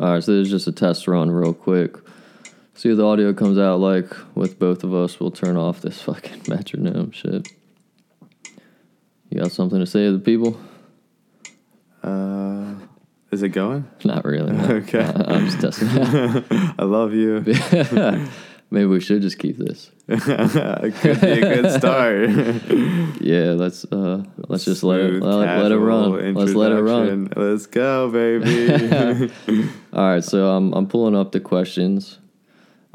All right, so this is just a test run, real quick. See what the audio comes out like with both of us. We'll turn off this fucking metronome shit. You got something to say to the people? Uh, is it going? Not really. no. Okay. I- I'm just testing. it. I love you. Maybe we should just keep this. it could be a good start. Yeah, let's uh let's just let it let, let it run. Let's let it run. Let's go, baby. All right, so I'm I'm pulling up the questions.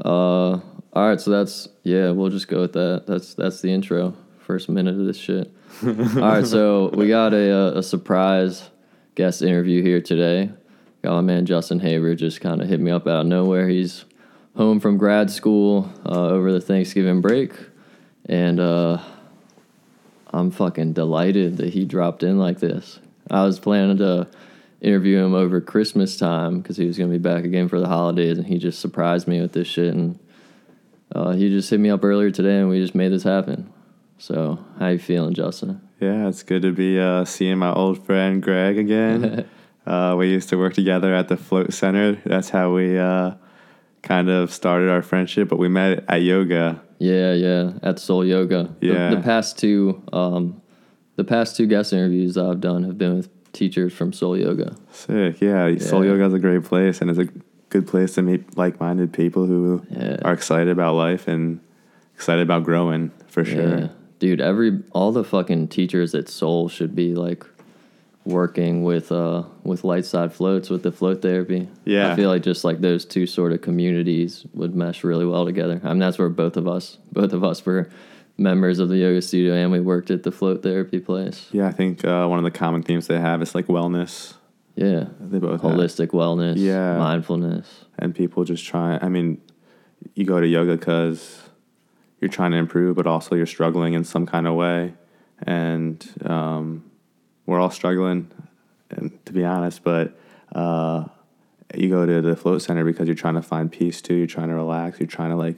Uh, all right, so that's yeah, we'll just go with that. That's that's the intro. First minute of this shit. all right, so we got a uh, a surprise guest interview here today. Got my man Justin Haber just kind of hit me up out of nowhere. He's home from grad school uh, over the Thanksgiving break, and uh, I'm fucking delighted that he dropped in like this. I was planning to interview him over Christmas time because he was going to be back again for the holidays, and he just surprised me with this shit. And uh, he just hit me up earlier today, and we just made this happen. So, how you feeling, Justin? yeah, it's good to be uh, seeing my old friend Greg again. uh, we used to work together at the Float Center. That's how we uh, kind of started our friendship. But we met at yoga. Yeah, yeah, at Soul Yoga. The- Yeah. The, past two, um, the past two guest interviews I've done have been with teachers from Soul Yoga. Sick. Yeah, Soul Yeah. Yoga is a great place, and it's a good place to meet like-minded people who Yeah. are excited about life and excited about growing for sure. Yeah. Dude, every all the fucking teachers at Soul should be like working with uh with Light Side Floats with the float therapy. Yeah. I feel like just like those two sort of communities would mesh really well together. I mean that's where both of us both of us were members of the yoga studio and we worked at the float therapy place. Yeah, I think uh, one of the common themes they have is like wellness. Yeah. They both have. Holistic wellness, Yeah. mindfulness. and people just try. I mean, you go to yoga because you're trying to improve, but also you're struggling in some kind of way, and um, we're all struggling, and to be honest, but. Uh, you go to the float center because you're trying to find peace too. You're trying to relax. You're trying to like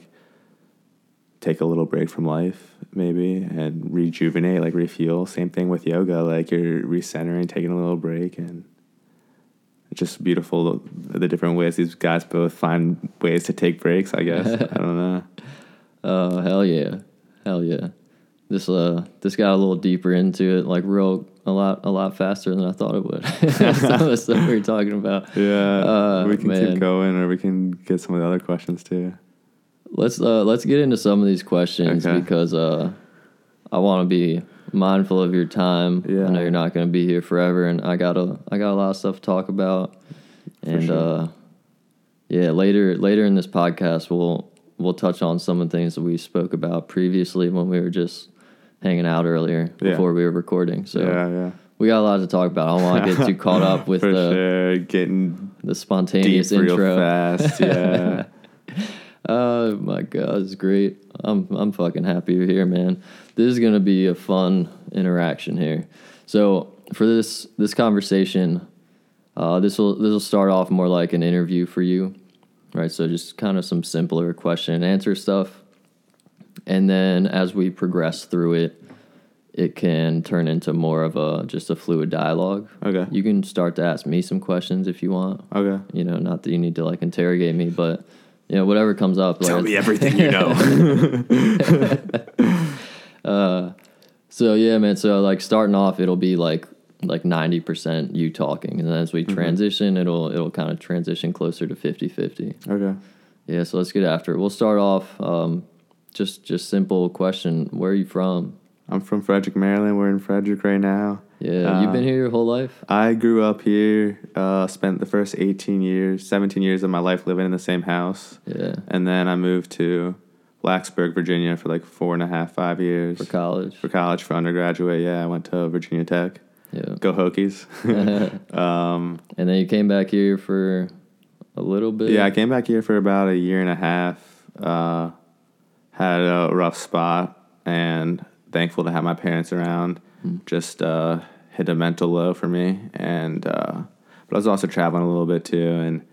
take a little break from life, maybe, and rejuvenate, like refuel. Same thing with yoga. Like you're recentering, taking a little break, and it's just beautiful the, the different ways these guys both find ways to take breaks. I guess I don't know. Oh hell yeah, hell yeah! This uh this got a little deeper into it, like real a lot a lot faster than I thought it would. Some of the stuff we were talking about. Yeah, Uh, we can man. keep going, or we can get some of the other questions too. Let's uh let's get into some of these questions Okay. because uh I want to be mindful of your time. Yeah. I know you're not going to be here forever, and I got a I got a lot of stuff to talk about. and sure. uh yeah, later later in this podcast we'll we'll touch on some of the things that we spoke about previously when we were just hanging out earlier Yeah. before we were recording. So yeah, yeah, we got a lot to talk about. I don't want to get too caught up with the sure. Getting the spontaneous intro. fast. Yeah, Oh my god, it's great. I'm I'm fucking happy you're here, man. This is gonna be a fun interaction here. So for this this conversation, uh, this will this will start off more like an interview for you, right? So just kind of some simpler question and answer stuff, and then as we progress through it, it can turn into more of a just a fluid dialogue. Okay. You can start to ask me some questions if you want. okay. You know, not that you need to like interrogate me, but you know, whatever comes up. Tell like, me everything you know. uh, So yeah, man. So like starting off, it'll be like like ninety percent you talking, and then as we Mm-hmm. transition, it'll it'll kind of transition closer to 50-50. okay. Yeah. So let's get after it. We'll start off. Um, just just simple question. Where are you from? I'm from Frederick, Maryland. We're in Frederick right now. Yeah, you've Uh, been here your whole life. I grew up here, uh, spent the first 18 years, 17 years of my life living in the same house. Yeah, And then I moved to Blacksburg, Virginia for like four and a half, five years. for college. For college, for undergraduate, yeah, I went to Virginia Tech. Yeah, Go Hokies. um, and then you came back here for a little bit. yeah, I came back here for about a year and a half. Uh, had a rough spot, and thankful to have my parents around. Just uh, hit a mental low for me, and uh, but I was also traveling a little bit too, and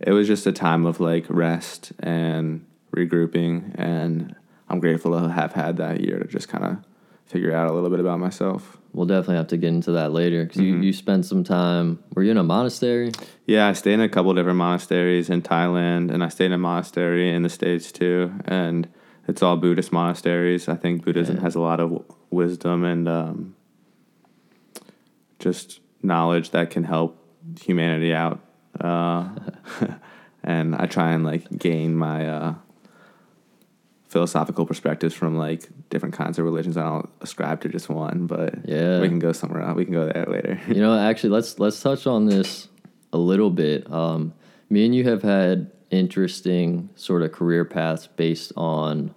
it was just a time of like rest and regrouping, and I'm grateful to have had that year to just kind of figure out a little bit about myself. We'll definitely have to get into that later because you, you spent some time. Were you in a monastery? Yeah, I stayed in a couple different monasteries in Thailand, and I stayed in a monastery in the States too. And it's all Buddhist monasteries. I think Buddhism Yeah. has a lot of wisdom and um, just knowledge that can help humanity out. Uh, and I try and like gain my uh, philosophical perspectives from like different kinds of religions. I don't ascribe to just one, but Yeah. we can go somewhere else. We can go there later. you know, actually, let's let's touch on this a little bit. Um, me and you have had interesting sort of career paths based on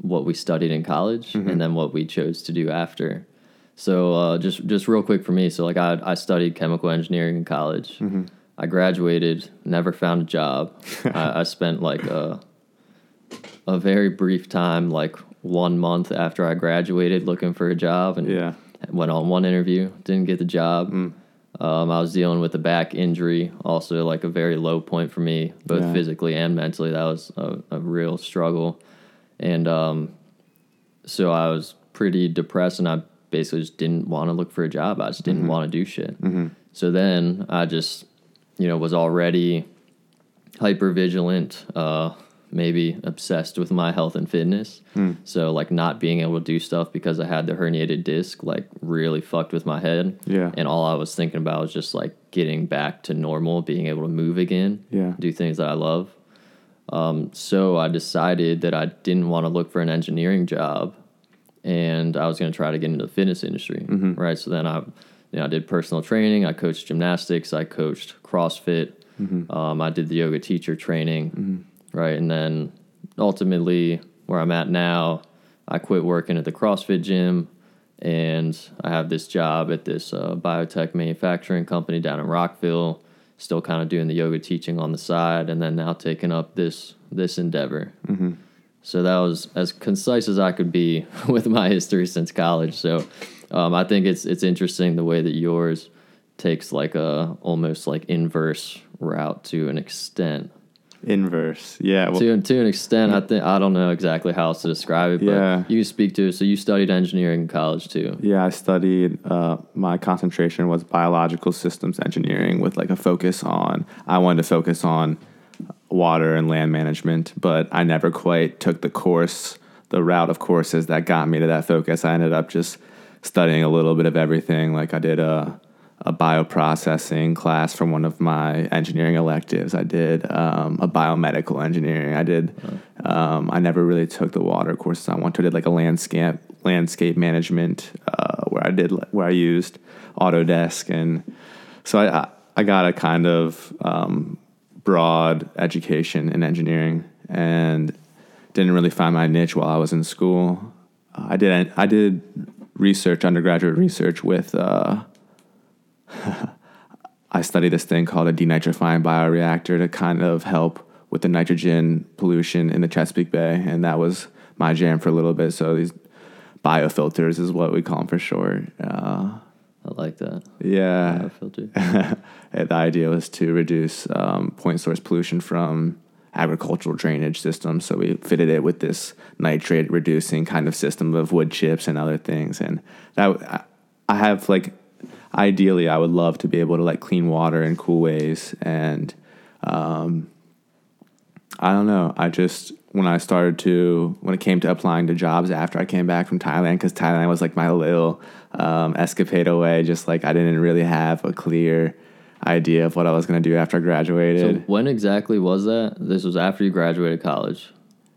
what we studied in college and then what we chose to do after. So uh, just just real quick for me. So like I I studied chemical engineering in college. I graduated, never found a job. I, I spent like a a very brief time, like one month after I graduated, looking for a job, and yeah. went on one interview, didn't get the job. Mm. Um, I was dealing with a back injury, also like a very low point for me, both Yeah. physically and mentally. That was a, a real struggle, and um, so I was pretty depressed, and I basically just didn't want to look for a job. I just Mm-hmm. didn't want to do shit. So then I just, you know, was already hyper vigilant, uh, maybe obsessed with my health and fitness. Hmm. So like not being able to do stuff because I had the herniated disc like really fucked with my head. Yeah. And all I was thinking about was just like getting back to normal, being able to move again, Yeah. do things that I love. Um, so I decided that I didn't want to look for an engineering job, and I was going to try to get into the fitness industry. Right. So then I, you know, I did personal training. I coached gymnastics. I coached CrossFit. Um, I did the yoga teacher training. Right. And then ultimately, where I'm at now, I quit working at the CrossFit gym, and I have this job at this uh, biotech manufacturing company down in Rockville. Still kind of doing the yoga teaching on the side, and then now taking up this this endeavor. So that was as concise as I could be with my history since college. So um, I think it's it's interesting the way that yours takes like a almost like inverse route to an extent. Inverse. Yeah. Well, To to an extent, I think I don't know exactly how else to describe it, but Yeah. you speak to it. So you studied engineering in college too. Yeah, I studied. Uh, my concentration was biological systems engineering with like a focus on. I wanted to focus on water and land management, but I never quite took the course, the route of courses that got me to that focus. I ended up just studying a little bit of everything. Like I did a a bioprocessing class from one of my engineering electives. I did um, a biomedical engineering. I did. Um, I never really took the water courses I wanted. I did like a landscape landscape management uh, where I did where I used Autodesk, and so I I, got a kind of um, broad education in engineering and didn't really find my niche while I was in school. I did I did research, undergraduate research with. Uh, I studied this thing called a denitrifying bioreactor to kind of help with the nitrogen pollution in the Chesapeake Bay, and that was my jam for a little bit. So these biofilters is what we call them for short. Uh, I like that. yeah, filter. and the idea was to reduce um, point source pollution from agricultural drainage systems. So we fitted it with this nitrate reducing kind of system of wood chips and other things. And that I have like, ideally, I would love to be able to like clean water in cool ways. And um, I don't know. I just when I started to when it came to applying to jobs after I came back from Thailand because Thailand was like my little um, escapade away. Just like I didn't really have a clear idea of what I was going to do after I graduated. So when exactly was that? This was after you graduated college,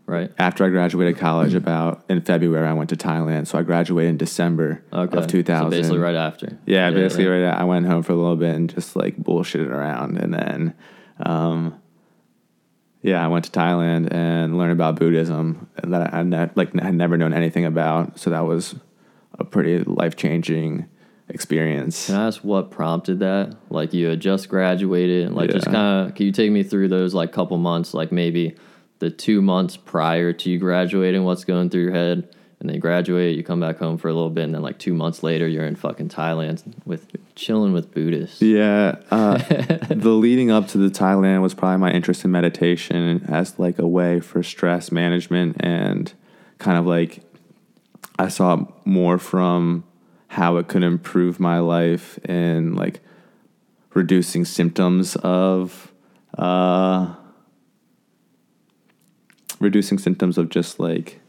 right? after I graduated college, about in February, I went to Thailand. So I graduated in December Okay. of 2000. So basically right after. Yeah, basically right. I went home for a little bit and just like bullshitted around, and then, um, yeah, I went to Thailand and learned about Buddhism that I, ne- like had never known anything about. So that was a pretty life changing experience. Can I ask what prompted that? Like you had just graduated, and like just kind of. Can you take me through those like couple months, like maybe the two months prior to you graduating? What's going through your head? And then you graduate, you come back home for a little bit, and then like two months later, you're in fucking Thailand with chilling with Buddhists. Yeah, uh, the leading up to the Thailand was probably my interest in meditation as like a way for stress management and kind of like I saw more from how it could improve my life and like reducing symptoms of uh, reducing symptoms of just like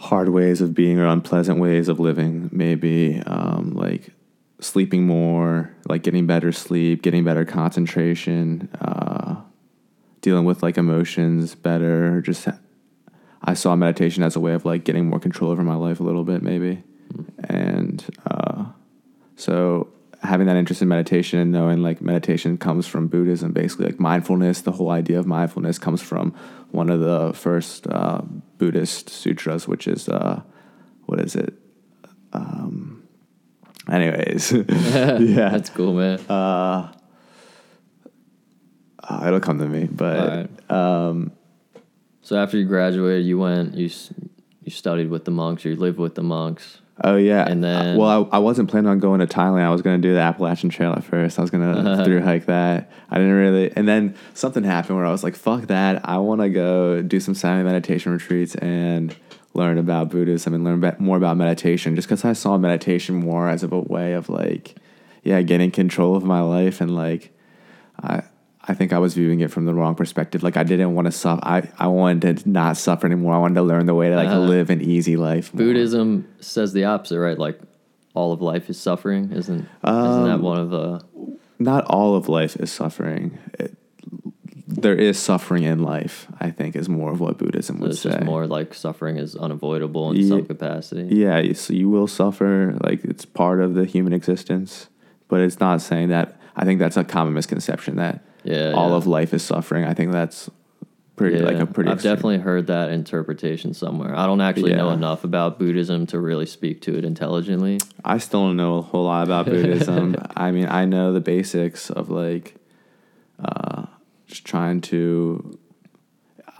hard ways of being or unpleasant ways of living. Maybe um, like sleeping more like getting better sleep getting better concentration uh, dealing with like emotions better just i saw meditation as a way of like getting more control over my life a little bit maybe. And uh, so having that interest in meditation and knowing like meditation comes from Buddhism, basically like mindfulness. The whole idea of mindfulness comes from one of the first uh, Buddhist sutras, which is uh, what is it? Um, anyways, yeah, That's cool, man. uh, it'll come to me. But um, so after you graduated, you went, you you studied with the monks, you lived with the monks. Oh yeah, And uh, then- well, I, I wasn't planning on going to Thailand. I was going to do the Appalachian Trail at first. I was going to uh-huh. through hike that. I didn't really, and then something happened where I was like, "Fuck that! I want to go do some silent meditation retreats and learn about Buddhism and learn more about meditation." Just because I saw meditation more as of a way of like, yeah, getting control of my life and like, I. I think I was viewing it from the wrong perspective. Like I didn't want to suffer. I, I wanted to not suffer anymore. I wanted to learn the way to like Uh-huh. live an easy life. more. Buddhism says the opposite, right? Like all of life is suffering, isn't? isn't Um, that one of the? not all of life is suffering. It, there is suffering in life. I think is more of what Buddhism would It's say. just more like suffering is unavoidable in Ye- some capacity. Yeah, you- so you will suffer. Like it's part of the human existence, but it's not saying that. I think that's a common misconception that Yeah, all yeah. of life is suffering. I think that's pretty like a pretty. I've extreme- definitely heard that interpretation somewhere. I don't actually know enough about Buddhism to really speak to it intelligently. I still don't know a whole lot about Buddhism. I mean, I know the basics of like uh, just trying to.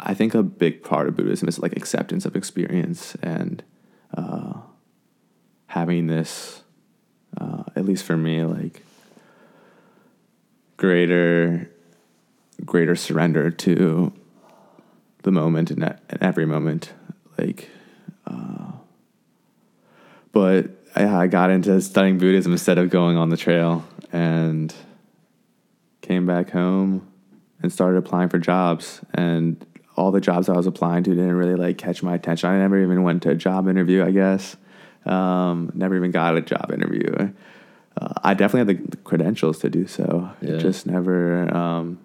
I think a big part of Buddhism is like acceptance of experience and uh, having this, uh, at least for me, like greater, greater surrender to the moment and at every moment, like but I, I got into studying Buddhism instead of going on the trail and came back home and started applying for jobs and all the jobs I was applying to didn't really like catch my attention. I never even went to a job interview, I guess. Um, never even got a job interview. Uh, I definitely had the, the credentials to do so. Yeah. It just never. Um,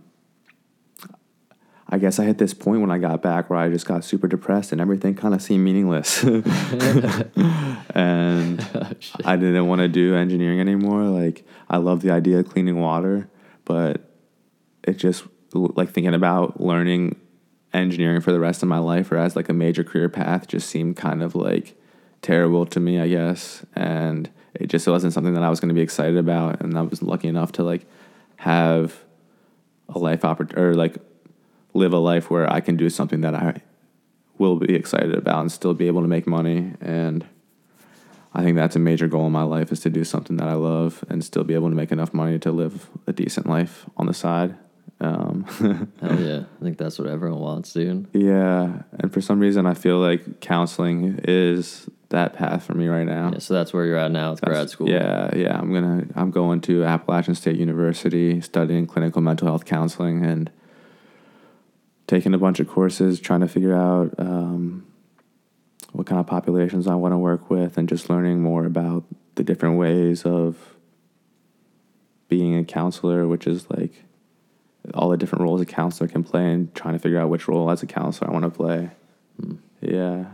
I guess I hit this point when I got back where I just got super depressed and everything kind of seemed meaningless. and I didn't want to do engineering anymore. Like I love the idea of cleaning water, but it just like thinking about learning engineering for the rest of my life or as like a major career path just seemed kind of like terrible to me, I guess. And it just wasn't something that I was going to be excited about. And I was lucky enough to like have a life opportunity or like live a life where I can do something that I will be excited about and still be able to make money. And I think that's a major goal in my life is to do something that I love and still be able to make enough money to live a decent life on the side. Um, Hell yeah, I think that's what everyone wants, dude. yeah. And for some reason, I feel like counseling is that path for me right now. Yeah, so that's where you're at now with grad school. Yeah, yeah. I'm gonna I'm going to Appalachian State University studying clinical mental health counseling and taking a bunch of courses, trying to figure out um, what kind of populations I want to work with, and just learning more about the different ways of being a counselor, which is like all the different roles a counselor can play, and trying to figure out which role as a counselor I want to play. Yeah.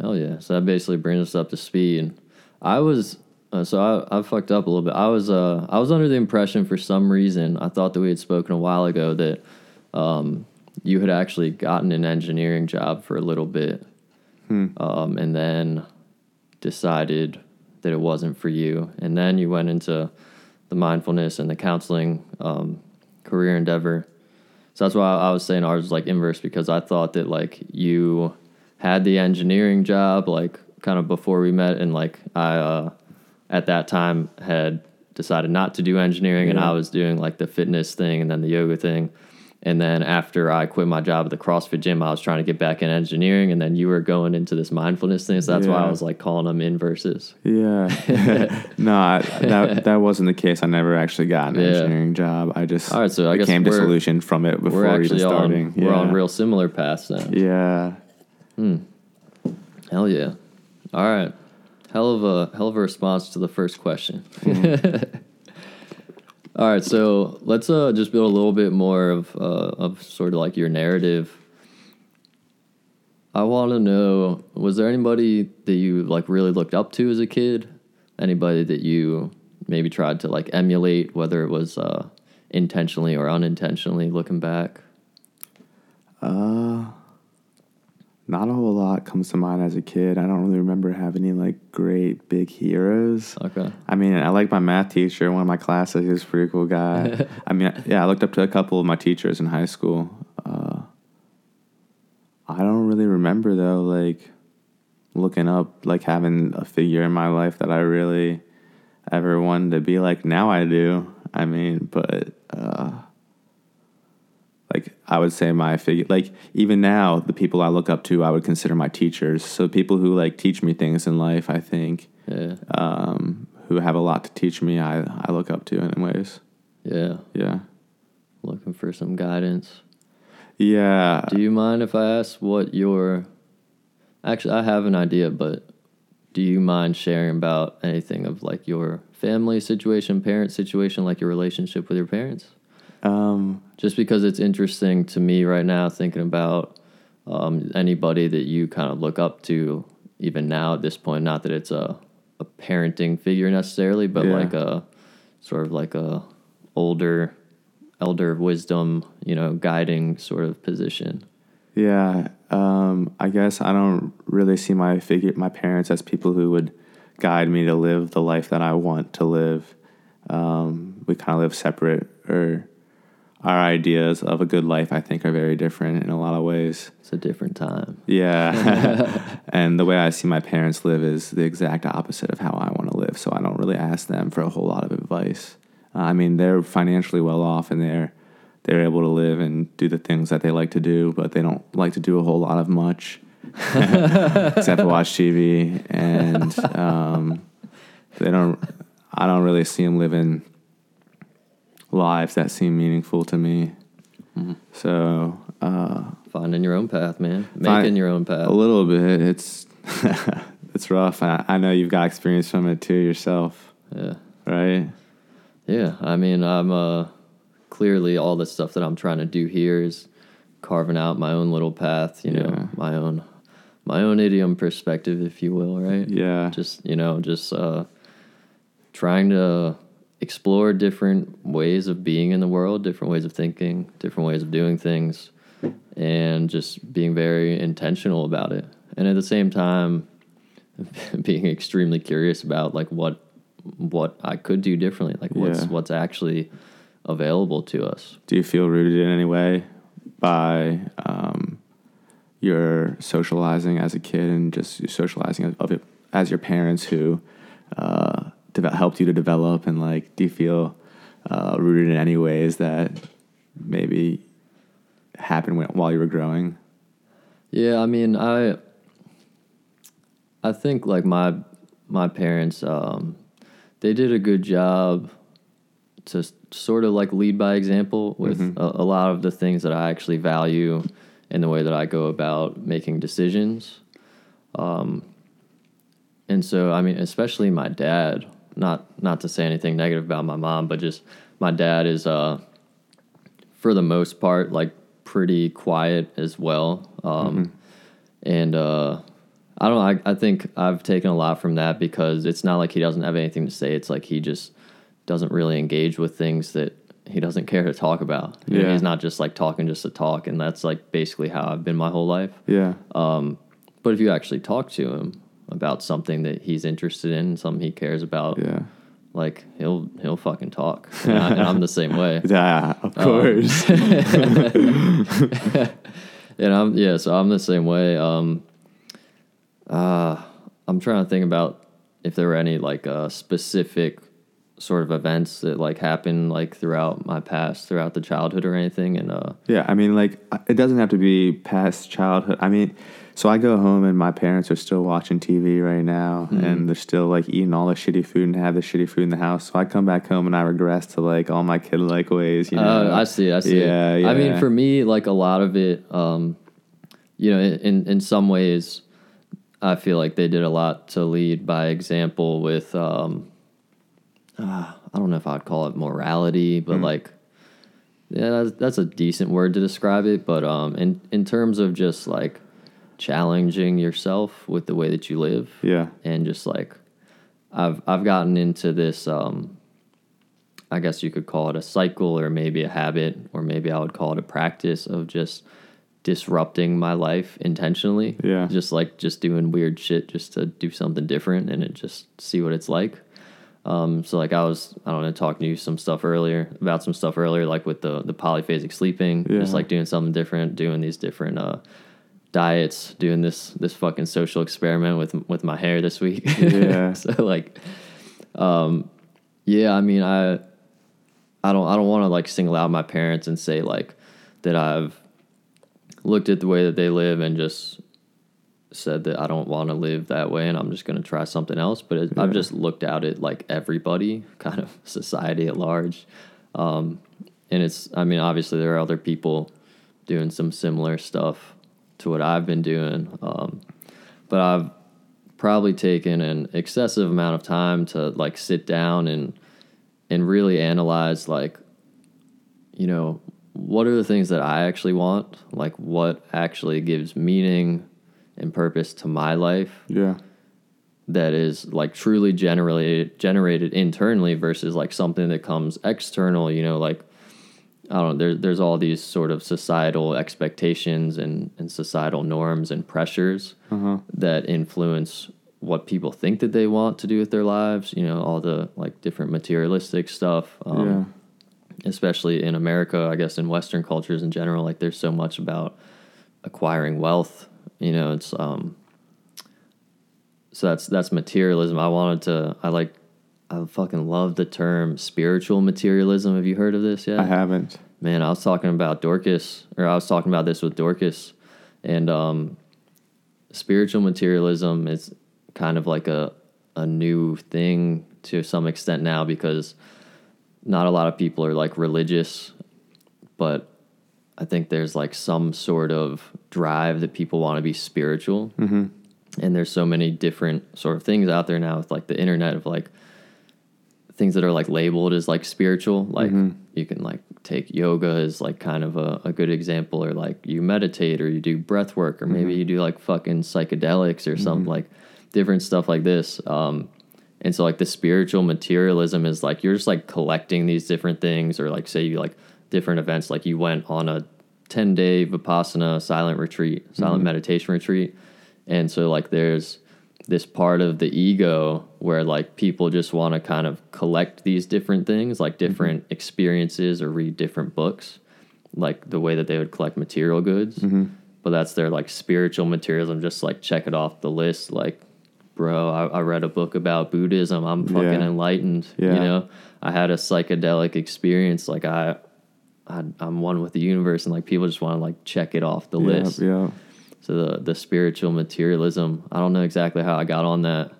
Hell yeah. So that basically brings us up to speed. I was uh, so I, I fucked up a little bit. I was uh I was under the impression for some reason I thought that we had spoken a while ago that um you had actually gotten an engineering job for a little bit, um, and then decided that it wasn't for you, and then you went into the mindfulness and the counseling um, career endeavor. So that's why I was saying ours was like inverse because I thought that like you had the engineering job like kind of before we met and like I uh, at that time had decided not to do engineering and I was doing like the fitness thing and then the yoga thing And then after I quit my job at the CrossFit gym, I was trying to get back in engineering. And then you were going into this mindfulness thing. So that's why I was like calling them inverses. Yeah. no, I, that that wasn't the case. I never actually got an Yeah. engineering job. I just All right, so I guess became disillusioned from it before even actually starting. on we're on real similar paths then. Yeah. Hell yeah. All right. Hell of a hell of a response to the first question. All right, so let's uh just build a little bit more of uh of sort of like your narrative. I want to know was there anybody that you like really looked up to as a kid? Anybody that you maybe tried to like emulate whether it was uh intentionally or unintentionally looking back? Uh, not a whole lot comes to mind as a kid. I don't really remember having any like great big heroes. Okay. I mean, I like my math teacher. One of my classes, he was a pretty cool guy. I mean, yeah, I looked up to a couple of my teachers in high school. Uh, I don't really remember though, like looking up, like having a figure in my life that I really ever wanted to be like. Now I do. I mean, but uh, I would say my figure, like even now, the people I look up to, I would consider my teachers. So people who like teach me things in life, I think Yeah. um, who have a lot to teach me, I, I look up to in ways. Yeah. Yeah. Looking for some guidance. Yeah. Do you mind if I ask what your Actually, I have an idea, but do you mind sharing about anything of like your family situation, parent situation, like your relationship with your parents? Um, Just because it's interesting to me right now, thinking about um, anybody that you kind of look up to, even now at this point. Not that it's a, a parenting figure necessarily, but Yeah. like a sort of like a older, elder wisdom, you know, guiding sort of position. yeah. Um, I guess I don't really see my figure, my parents as people who would guide me to live the life that I want to live. Um, we kind of live separate, or our ideas of a good life, I think, are very different in a lot of ways. It's a different time. Yeah. and the way I see my parents live is the exact opposite of how I want to live. So I don't really ask them for a whole lot of advice. Uh, I mean, they're financially well off and they're they're able to live and do the things that they like to do, but they don't like to do a whole lot of much except watch TV. And um, they don't. I don't really see them living lives that seem meaningful to me. So uh, Finding your own path, man. Making your own path. a little bit. It's it's rough. I, I know you've got experience from it too yourself, Yeah. right? Yeah. I mean, I'm uh, clearly all the stuff that I'm trying to do here is carving out my own little path, you know, Yeah. my own my own idiom perspective, if you will, right? Yeah. Just, you know, just uh, trying to explore different ways of being in the world, different ways of thinking, different ways of doing things, and just being very intentional about it. And at the same time, being extremely curious about like what what I could do differently, like what's Yeah. what's actually available to us. Do you feel rooted in any way by um, your socializing as a kid and just socializing of it as your parents who uh, deve- helped you to develop? And like, do you feel uh, rooted in any ways that maybe happened when, while you were growing? Yeah, I mean, I I think like my my parents um they did a good job to sort of like lead by example with Mhm. a, a lot of the things that I actually value in the way that I go about making decisions. Um and so I mean, especially my dad, not not to say anything negative about my mom, but just my dad is uh for the most part like pretty quiet as well. Um and uh I don't know, I, I think I've taken a lot from that because it's not like he doesn't have anything to say. It's like he just doesn't really engage with things that he doesn't care to talk about. You know, he's not just like talking just to talk, and that's like basically how I've been my whole life. Yeah. Um, But if you actually talk to him about something that he's interested in, something he cares about, Yeah. like he'll he'll fucking talk. And, I, I'm the same way. Yeah, of Oh. course. And I'm yeah, so I'm the same way. Um, uh, I'm trying to think about if there were any like uh, specific sort of events that like happened like throughout my past, throughout the childhood or anything. And uh, Yeah, I mean, like it doesn't have to be past childhood. I mean, so I go home and my parents are still watching TV right now, Mm-hmm. and they're still like eating all the shitty food and have the shitty food in the house. So I come back home and I regress to like all my kid like ways. You know, Uh, I see. I see. Yeah, I mean, for me, like a lot of it, um, you know, in in some ways, I feel like they did a lot to lead by example with. Um, uh, I don't know if I'd call it morality, but like, yeah, that's, that's a decent word to describe it. But um, in in terms of just like challenging yourself with the way that you live, yeah, and just like I've I've gotten into this um I guess you could call it a cycle or maybe a habit or maybe I would call it a practice of just disrupting my life intentionally. Yeah. Just like just doing weird shit just to do something different and it just see what it's like. Um, so like I was, I don't know, talking to you some stuff earlier about some stuff earlier, like with the the polyphasic sleeping, just like doing something different, doing these different uh, diets, doing this this fucking social experiment with with my hair this week. Yeah. so like, um, yeah, I mean, I I don't I don't want to like single out my parents and say like that I've looked at the way that they live and just said that I don't want to live that way and I'm just going to try something else. But it, I've just looked out at like everybody, kind of society at large. Um, and it's, I mean, obviously there are other people doing some similar stuff to what I've been doing. Um, but I've probably taken an excessive amount of time to like sit down and, and really analyze like, you know, what are the things that I actually want? Like what actually gives meaning and purpose to my life yeah, that is like truly generated generated internally versus like something that comes external, you know, like I don't know, there, there's all these sort of societal expectations and, and societal norms and pressures uh-huh. that influence what people think that they want to do with their lives, you know, all the like different materialistic stuff. Um, yeah, especially in America, I guess in Western cultures in general, like there's so much about acquiring wealth. You know, it's um. So that's that's materialism. I wanted to. I like. I fucking love the term spiritual materialism. Have you heard of this yet? I haven't. Man, I was talking about Dorcas, or I was talking about this with Dorcas, and um, spiritual materialism is kind of like a a new thing to some extent now because not a lot of people are like religious, but I think there's like some sort of drive that people want to be spiritual, Mm-hmm. and there's so many different sort of things out there now with like the internet of like things that are like labeled as like spiritual like mm-hmm. you can like take yoga as like kind of a, a good example or like you meditate or you do breath work or maybe mm-hmm. you do like fucking psychedelics or something mm-hmm. like different stuff like this um and so like the spiritual materialism is like you're just like collecting these different things or like say you like different events like you went on a 10 day vipassana silent retreat silent meditation retreat and so like there's this part of the ego where like people just want to kind of collect these different things like mm-hmm. different experiences or read different books like the way that they would collect material goods. Mm-hmm. But that's their like spiritual materialism just like check it off the list like bro i, I read a book about buddhism. I'm fucking Yeah. enlightened Yeah. you know? I had a psychedelic experience like i, I i'm one with the universe and like people just want to like check it off the Yeah, list. yeah. So the the spiritual materialism. I don't know exactly how I got on that.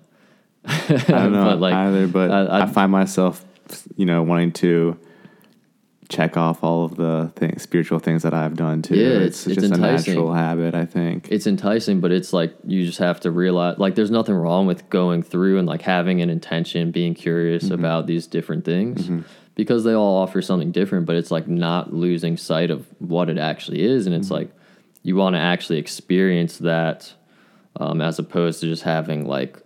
I don't know But, like, either, but I- I, I- find myself, you know, wanting to check off all of the things, spiritual things that I've done too. Yeah, it's, it's- just enticing. a natural habit, I think. It's enticing, but it's like you just have to realize like there's nothing wrong with going through and like having an intention, being curious Mm-hmm. about these different things. Because they all offer something different, but it's like not losing sight of what it actually is. And it's Mm-hmm. like you want to actually experience that um, as opposed to just having like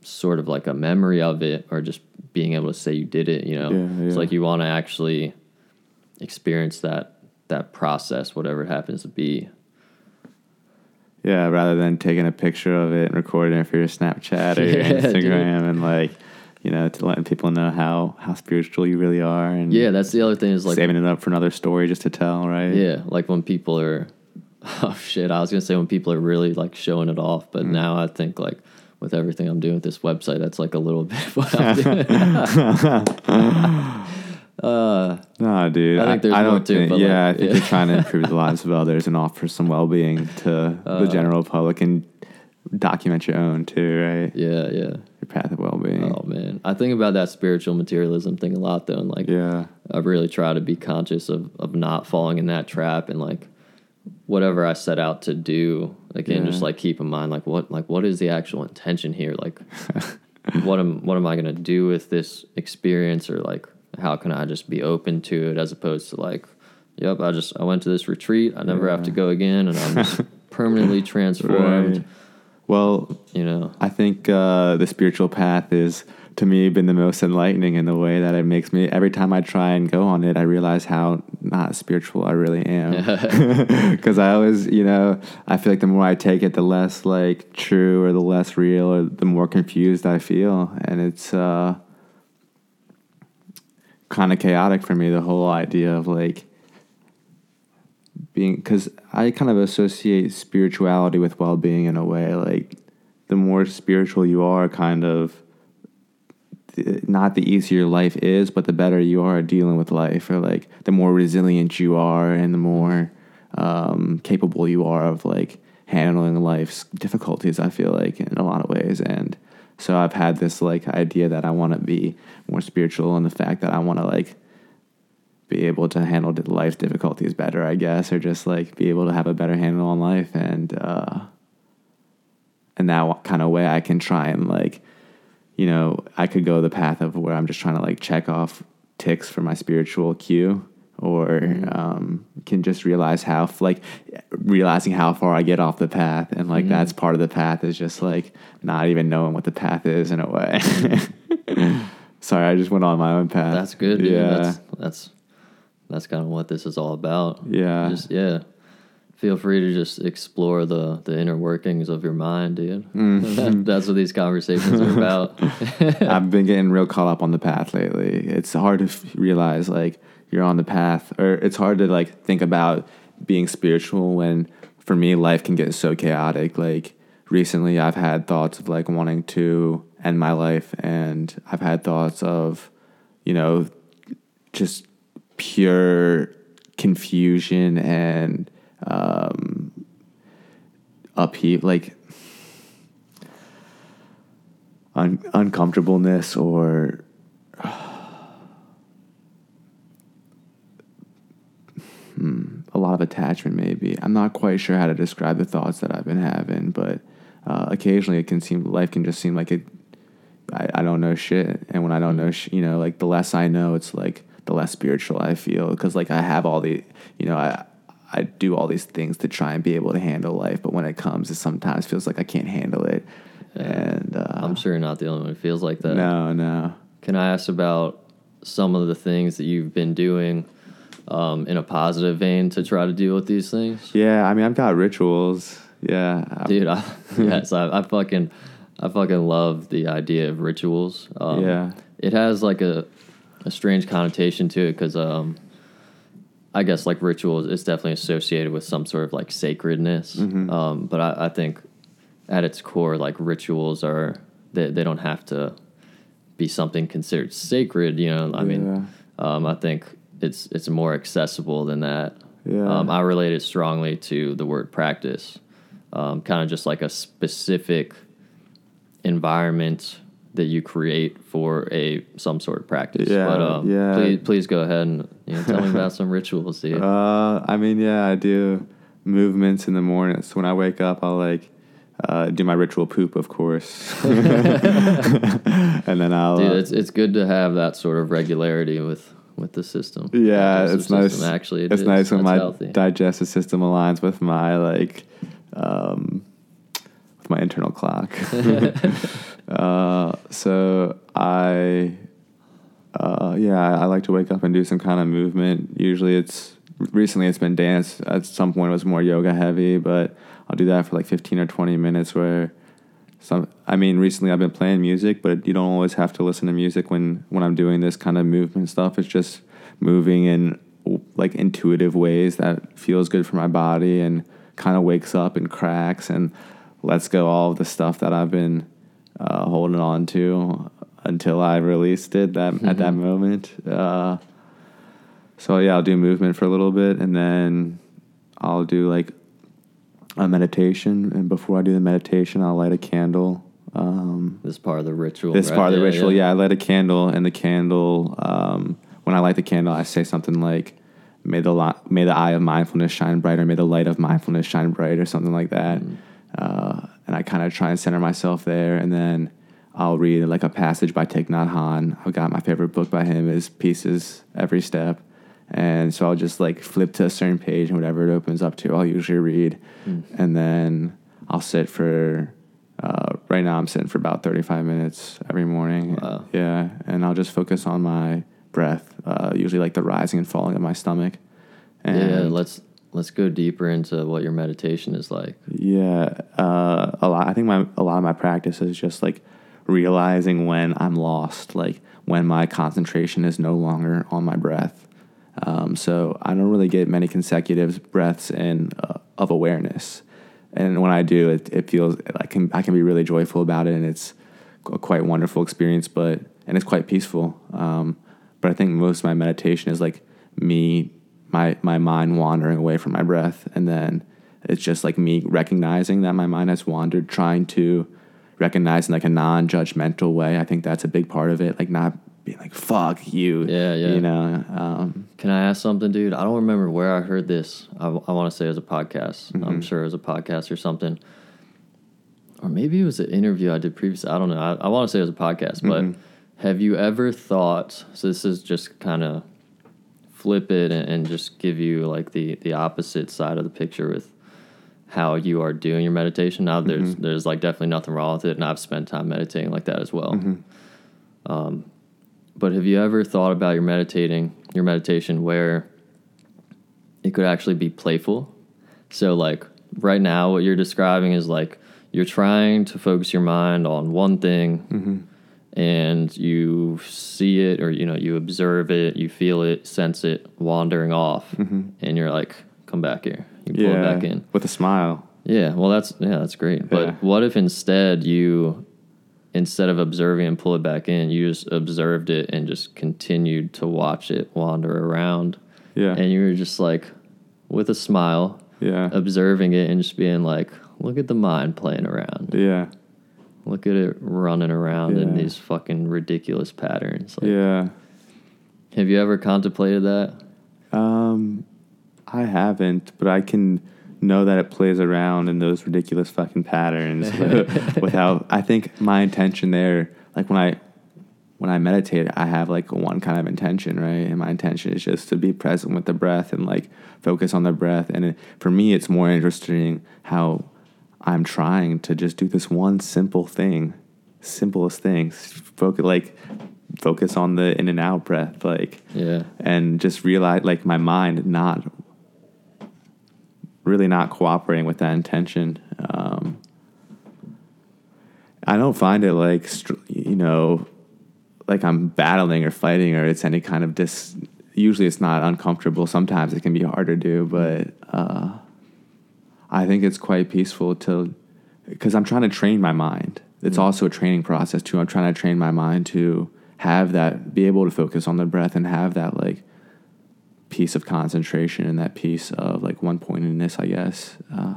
sort of like a memory of it or just being able to say you did it, you know? Yeah, It's like you want to actually experience that that process, whatever it happens to be. Yeah, rather than taking a picture of it and recording it for your Snapchat or your Yeah, dude. Instagram and like, you know, to letting people know how how spiritual you really are and Yeah, that's the other thing is like saving it up for another story just to tell, right? yeah, like when people are oh shit, I was gonna say when people are really like showing it off, Mm. but now I think like with everything I'm doing with this website. That's like a little bit of what I'm doing. uh, No, dude. I think there's I more don't think. but, yeah, like, I think yeah. you're trying to improve the lives of others and offer some well-being to Uh, the general public and document your own too, right? yeah, yeah. Your path of well-being. Oh man, I think about that spiritual materialism thing a lot though, and like Yeah. I really try to be conscious of of not falling in that trap and like whatever I set out to do, again, just like keep in mind like what like what is the actual intention here? Like what am what am I gonna do with this experience or like how can I just be open to it as opposed to like, yep, I just I went to this retreat, I never have to go again and I'm just permanently transformed. Right. Well, You know. I think uh, the spiritual path is to me been the most enlightening in the way that it makes me every time I try and go on it, I realize how not spiritual I really am. Because I always, you know, I feel like the more I take it, the less like true or the less real or the more confused I feel, and it's uh, kind of chaotic for me. The whole idea of like being because I kind of associate spirituality with well being in a way. Like the more spiritual you are, kind of not the easier life is, but the better you are dealing with life, or like the more resilient you are, and the more um, capable you are of like handling life's difficulties. I feel like in a lot of ways, and so I've had this like idea that I want to be more spiritual, and the fact that I want to like be able to handle life's difficulties better, I guess, or just like be able to have a better handle on life, and uh, in that kind of way, I can try and like, you know, I could go the path of where I'm just trying to like check off ticks for my spiritual queue, or um, can just realize how like realizing how far I get off the path, and like that's part of the path is just like not even knowing what the path is in a way. Sorry, I just went on my own path. That's good. Dude. Yeah. That's that's that's kind of what this is all about. Yeah. Just yeah. Feel free to just explore the the inner workings of your mind, dude. Mm-hmm. that's what these conversations are about. I've been getting real caught up on the path lately. It's hard to f- realize like you're on the path, or it's hard to like think about being spiritual when, for me, life can get so chaotic. Like recently, I've had thoughts of like wanting to end my life, and I've had thoughts of, you know, just pure confusion and um, upheaval, like un- uncomfortableness or hmm, a lot of attachment maybe. I'm not quite sure how to describe the thoughts that i've been having but uh, occasionally it can seem life can just seem like it I, I don't know shit. And when i don't know sh- you know like the less i know it's like the less spiritual i feel. Because like i have all the you know i i do all these things to try and be able to handle life but when it comes it sometimes feels like i can't handle it and uh, I'm sure you're not the only one who feels like that. no no Can I ask about some of the things that you've been doing um, in a positive vein to try to deal with these things? yeah i mean i've got rituals yeah Dude, I, yes, I, I fucking, I fucking love the idea of rituals. Um, Yeah. it has like a, a strange connotation to it because, um, I guess like rituals, is definitely associated with some sort of like sacredness. Mm-hmm. Um, but I, I think at its core, like rituals are they they don't have to be something considered sacred. You know, I mean, um, I think it's it's more accessible than that. Yeah. Um, I relate it strongly to the word practice, um, kind of just like a specific environment that you create for a some sort of practice. Yeah, but um, yeah. please please go ahead and you know, tell me about some rituals, dude. Uh, I mean, yeah, I do movements in the morning. So when I wake up, I'll like uh, do my ritual poop, of course, and then I'll. Dude, uh, it's it's good to have that sort of regularity with with the system. yeah, it's nice. Actually, it it's is. nice when That's my healthy. digestive system aligns with my like, um, with my internal clock. uh, so I, uh, yeah, I, like to wake up and do some kind of movement. Usually, it's recently it's been dance. At some point, it was more yoga heavy, but I'll do that for like fifteen or twenty minutes. Where some, I mean, recently I've been playing music, but you don't always have to listen to music when when I'm doing this kind of movement stuff. It's just moving in like intuitive ways that feels good for my body and kind of wakes up and cracks and lets go all of the stuff that I've been uh, holding on to until I released it that at that moment. Uh, so yeah, I'll do movement for a little bit, and then I'll do like a meditation. And before I do the meditation, I'll light a candle. Um, This is part of the ritual. this right? part of the ritual, yeah. I light a candle, and the candle. Um, when I light the candle, I say something like, "May the li- may the eye of mindfulness shine bright," or "May the light of mindfulness shine bright," or something like that. Uh, and I kind of try and center myself there, and then I'll read like a passage by Thich Nhat Hanh. I've got my favorite book by him is Peace Is Every Step, and so I'll just like flip to a certain page and whatever it opens up to, I'll usually read, and then I'll sit for. Uh, right now, I'm sitting for about 35 minutes every morning. Wow. Yeah, and I'll just focus on my breath, uh, usually like the rising and falling of my stomach. And yeah, let's let's go deeper into what your meditation is like. yeah, uh, a lot. I think my a lot of my practice is just like realizing when I'm lost, like when my concentration is no longer on my breath. Um, so I don't really get many consecutive breaths in uh, of awareness, and when I do, it, it feels I can I can be really joyful about it, and it's a quite wonderful experience. But and it's quite peaceful. Um, but I think most of my meditation is like me, my my mind wandering away from my breath, and then it's just like me recognizing that my mind has wandered, trying to recognize in like a non-judgmental way. I think that's a big part of it. Like not being like "fuck you," Yeah, yeah. You know, um, Can I ask something, dude? I don't remember where I heard this. I, I want to say it was a podcast. Mm-hmm. I'm sure it was a podcast or something. Or maybe it was an interview I did previously. I don't know. I, I want to say it was a podcast, but Mm-hmm. have you ever thought? So this is just kind of flip it and, and just give you like the the opposite side of the picture with how you are doing your meditation. Now there's Mm-hmm. there's like definitely nothing wrong with it, and I've spent time meditating like that as well. Mm-hmm. Um, but have you ever thought about your meditating your meditation where it could actually be playful? So like right now, what you're describing is like you're trying to focus your mind on one thing. Mm-hmm. And you see it, or you know, you observe it, you feel it, sense it wandering off, and you're like, "Come back here." You pull yeah, it back in. with a smile. Yeah, well, that's yeah, that's great. But Yeah. what if instead you, instead of observing and pull it back in, you just observed it and just continued to watch it wander around, Yeah, and you were just like, with a smile, yeah, observing it and just being like, look at the mind playing around, yeah, look at it running around in these fucking ridiculous patterns. Like, yeah. Have you ever contemplated that? Um, I haven't, but I can know that it plays around in those ridiculous fucking patterns wi- without. I think my intention there, like when I when I meditate, I have like one kind of intention, right? And my intention is just to be present with the breath and like focus on the breath. And it, for me, it's more interesting how I'm trying to just do this one simple thing, simplest thing Focus like focus on the in and out breath, like Yeah. and just realize like my mind not really not cooperating with that intention. Um, i don't find it like you know like i'm battling or fighting or it's any kind of dis usually it's not uncomfortable. Sometimes it can be hard to do but uh, i think it's quite peaceful to because i'm trying to train my mind. It's also a training process too. I'm trying to train my mind to have that be able to focus on the breath and have that like piece of concentration and that piece of like one pointedness i guess uh,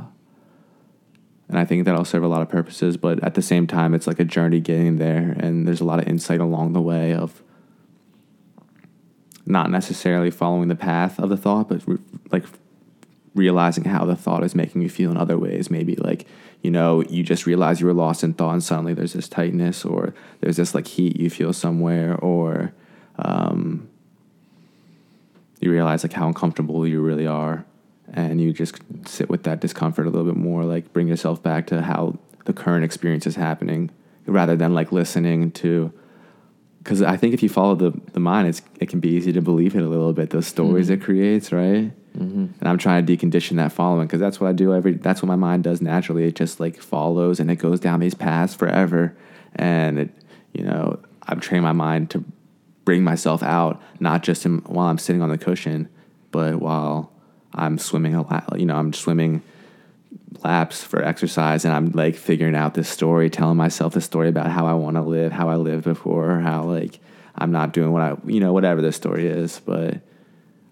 and i think that'll serve a lot of purposes but at the same time it's like a journey getting there and there's a lot of insight along the way of not necessarily following the path of the thought but re- like realizing how the thought is making you feel in other ways. Maybe like, you know, you just realize you were lost in thought and suddenly there's this tightness or there's this like heat you feel somewhere or um, you realize like how uncomfortable you really are and you just sit with that discomfort a little bit more, like bring yourself back to how the current experience is happening rather than like listening to because I think if you follow the, the mind, it's, it can be easy to believe it a little bit. Those stories it creates, right? Mm-hmm. And I'm trying to decondition that following because that's what I do every. That's what my mind does naturally. It just like follows and it goes down these paths forever, and it, you know, I've trained my mind to bring myself out, not just in, while I'm sitting on the cushion, but while I'm swimming a lot. You know, I'm swimming laps for exercise and I'm like figuring out this story, telling myself the story about how I want to live, how I lived before, how like I'm not doing what I, you know, whatever the story is, but